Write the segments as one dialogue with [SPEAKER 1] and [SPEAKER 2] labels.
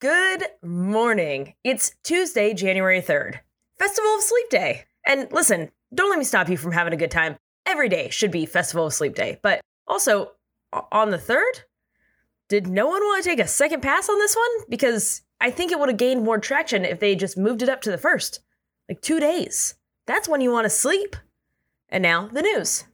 [SPEAKER 1] Good morning. It's Tuesday, January 3rd, Festival of Sleep Day. And listen, don't let me stop you from having a good time. Every day should be Festival of Sleep Day. But also, on the 3rd, did no one want to take a second pass on this one? Because I think it would have gained more traction if they just moved it up to the 1st. Like two days. That's when you want to sleep. And now, the news.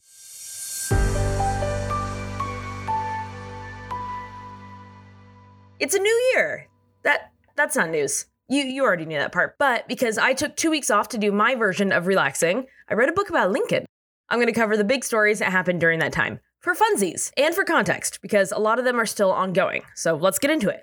[SPEAKER 1] It's a new year. That that's not news. You you already knew that part. But because I took 2 weeks off to do my version of relaxing, I read a book about Lincoln. I'm going to cover the big stories that happened during that time. For funsies and for context because a lot of them are still ongoing. So, let's get into it.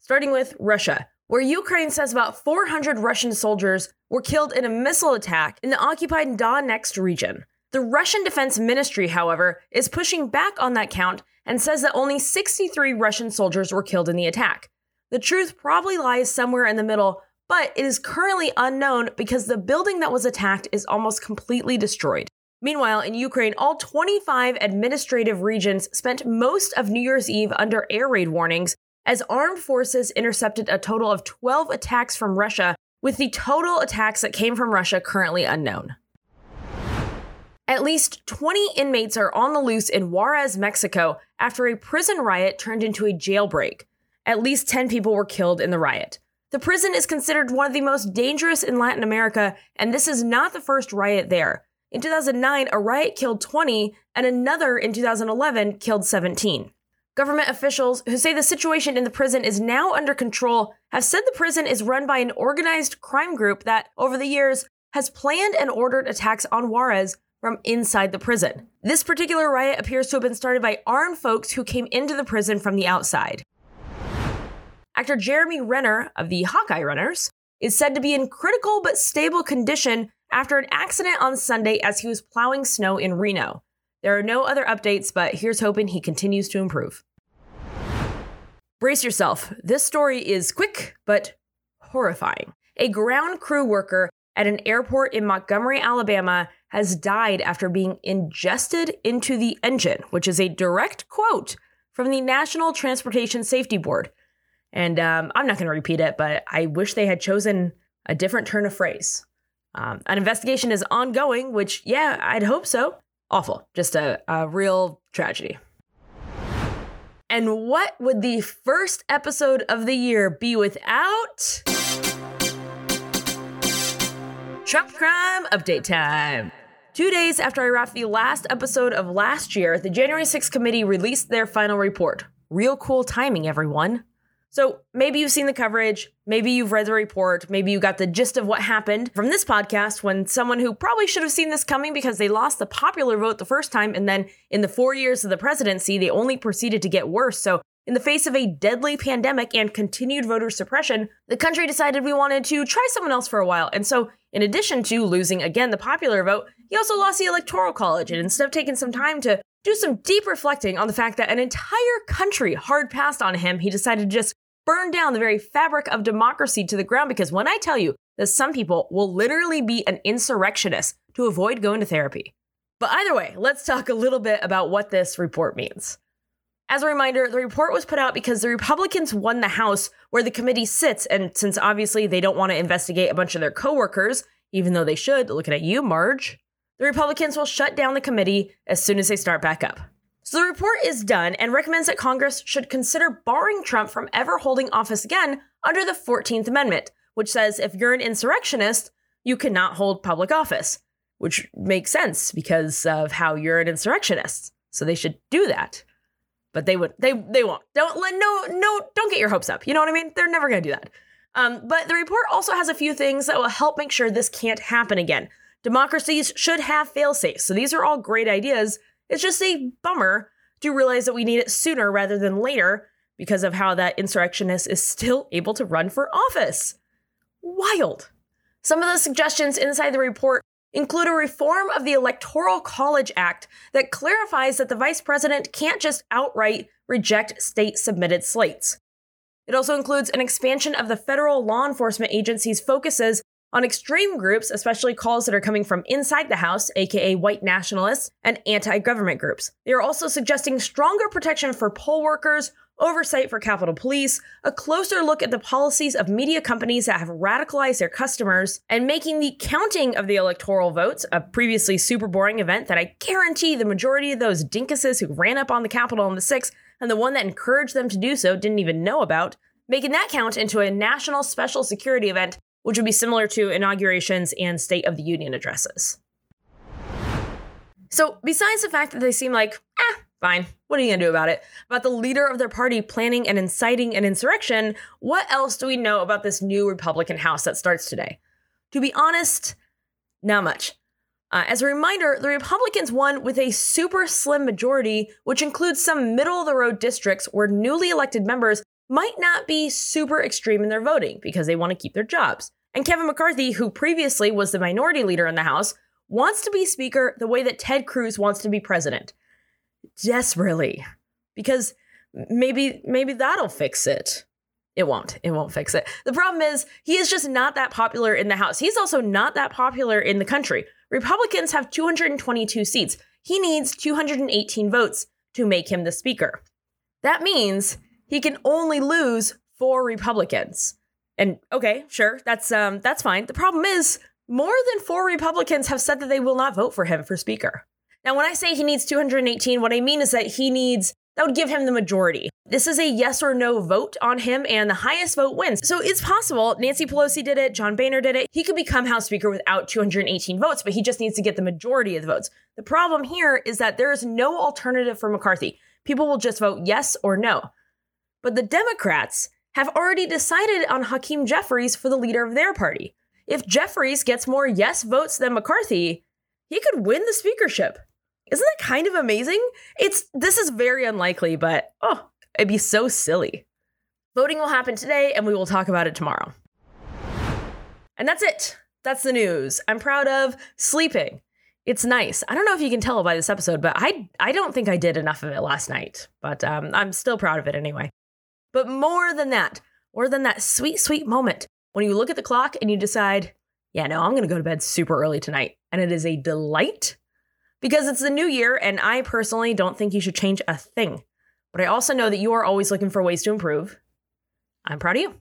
[SPEAKER 1] Starting with Russia, where Ukraine says about 400 Russian soldiers were killed in a missile attack in the occupied Donetsk region. The Russian Defense Ministry, however, is pushing back on that count and says that only 63 Russian soldiers were killed in the attack. The truth probably lies somewhere in the middle, but it is currently unknown because the building that was attacked is almost completely destroyed. Meanwhile, in Ukraine, all 25 administrative regions spent most of New Year's Eve under air raid warnings as armed forces intercepted a total of 12 attacks from Russia, with the total attacks that came from Russia currently unknown. At least 20 inmates are on the loose in Juarez, Mexico, after a prison riot turned into a jailbreak. At least 10 people were killed in the riot. The prison is considered one of the most dangerous in Latin America, and this is not the first riot there. In 2009, a riot killed 20, and another in 2011 killed 17. Government officials who say the situation in the prison is now under control have said the prison is run by an organized crime group that, over the years, has planned and ordered attacks on Juarez from inside the prison. This particular riot appears to have been started by armed folks who came into the prison from the outside. Actor Jeremy Renner of the Hawkeye Runners is said to be in critical but stable condition after an accident on Sunday as he was plowing snow in Reno. There are no other updates, but here's hoping he continues to improve. Brace yourself. This story is quick but horrifying. A ground crew worker at an airport in Montgomery, Alabama, has died after being ingested into the engine, which is a direct quote from the National Transportation Safety Board. And um, I'm not going to repeat it, but I wish they had chosen a different turn of phrase. Um, an investigation is ongoing, which, yeah, I'd hope so. Awful. Just a, a real tragedy. And what would the first episode of the year be without? Trump crime update time. Two days after I wrapped the last episode of last year, the January 6th committee released their final report. Real cool timing, everyone. So maybe you've seen the coverage, maybe you've read the report, maybe you got the gist of what happened from this podcast when someone who probably should have seen this coming because they lost the popular vote the first time, and then in the four years of the presidency, they only proceeded to get worse. So in the face of a deadly pandemic and continued voter suppression, the country decided we wanted to try someone else for a while. And so, in addition to losing again the popular vote, he also lost the Electoral College. And instead of taking some time to do some deep reflecting on the fact that an entire country hard passed on him, he decided to just burn down the very fabric of democracy to the ground. Because when I tell you that some people will literally be an insurrectionist to avoid going to therapy. But either way, let's talk a little bit about what this report means. As a reminder, the report was put out because the Republicans won the House where the committee sits, and since obviously they don't want to investigate a bunch of their coworkers, even though they should, looking at you, Marge, the Republicans will shut down the committee as soon as they start back up. So the report is done and recommends that Congress should consider barring Trump from ever holding office again under the 14th Amendment, which says if you're an insurrectionist, you cannot hold public office, which makes sense because of how you're an insurrectionist. So they should do that but they would they they won't. Don't let no no don't get your hopes up. You know what I mean? They're never going to do that. Um, but the report also has a few things that will help make sure this can't happen again. Democracies should have fail safes. So these are all great ideas. It's just a bummer to realize that we need it sooner rather than later because of how that insurrectionist is still able to run for office. Wild. Some of the suggestions inside the report include a reform of the Electoral College Act that clarifies that the vice president can't just outright reject state submitted slates. It also includes an expansion of the federal law enforcement agency's focuses on extreme groups, especially calls that are coming from inside the House, aka white nationalists, and anti government groups. They are also suggesting stronger protection for poll workers, oversight for Capitol Police, a closer look at the policies of media companies that have radicalized their customers, and making the counting of the electoral votes a previously super boring event that I guarantee the majority of those dinkuses who ran up on the Capitol on the 6th and the one that encouraged them to do so didn't even know about, making that count into a national special security event, which would be similar to inaugurations and State of the Union addresses. So, besides the fact that they seem like, eh, fine, what are you gonna do about it? About the leader of their party planning and inciting an insurrection, what else do we know about this new Republican House that starts today? To be honest, not much. Uh, as a reminder, the Republicans won with a super slim majority, which includes some middle of the road districts where newly elected members might not be super extreme in their voting because they want to keep their jobs. And Kevin McCarthy, who previously was the minority leader in the House, wants to be Speaker the way that Ted Cruz wants to be president. Desperately. Because maybe maybe that'll fix it. It won't. It won't fix it. The problem is he is just not that popular in the House. He's also not that popular in the country. Republicans have 222 seats. He needs 218 votes to make him the speaker. That means he can only lose four Republicans. And okay, sure, that's um that's fine. The problem is more than four Republicans have said that they will not vote for him for speaker. Now, when I say he needs 218, what I mean is that he needs that would give him the majority. This is a yes or no vote on him, and the highest vote wins. So it's possible. Nancy Pelosi did it, John Boehner did it. He could become House Speaker without 218 votes, but he just needs to get the majority of the votes. The problem here is that there is no alternative for McCarthy. People will just vote yes or no. But the Democrats have already decided on Hakeem Jeffries for the leader of their party. If Jeffries gets more yes votes than McCarthy, he could win the speakership. Isn't that kind of amazing? It's this is very unlikely, but oh, it'd be so silly. Voting will happen today and we will talk about it tomorrow. And that's it. That's the news. I'm proud of sleeping. It's nice. I don't know if you can tell by this episode, but I I don't think I did enough of it last night. But um, I'm still proud of it anyway. But more than that, more than that sweet, sweet moment when you look at the clock and you decide, yeah, no, I'm going to go to bed super early tonight. And it is a delight because it's the new year, and I personally don't think you should change a thing. But I also know that you are always looking for ways to improve. I'm proud of you.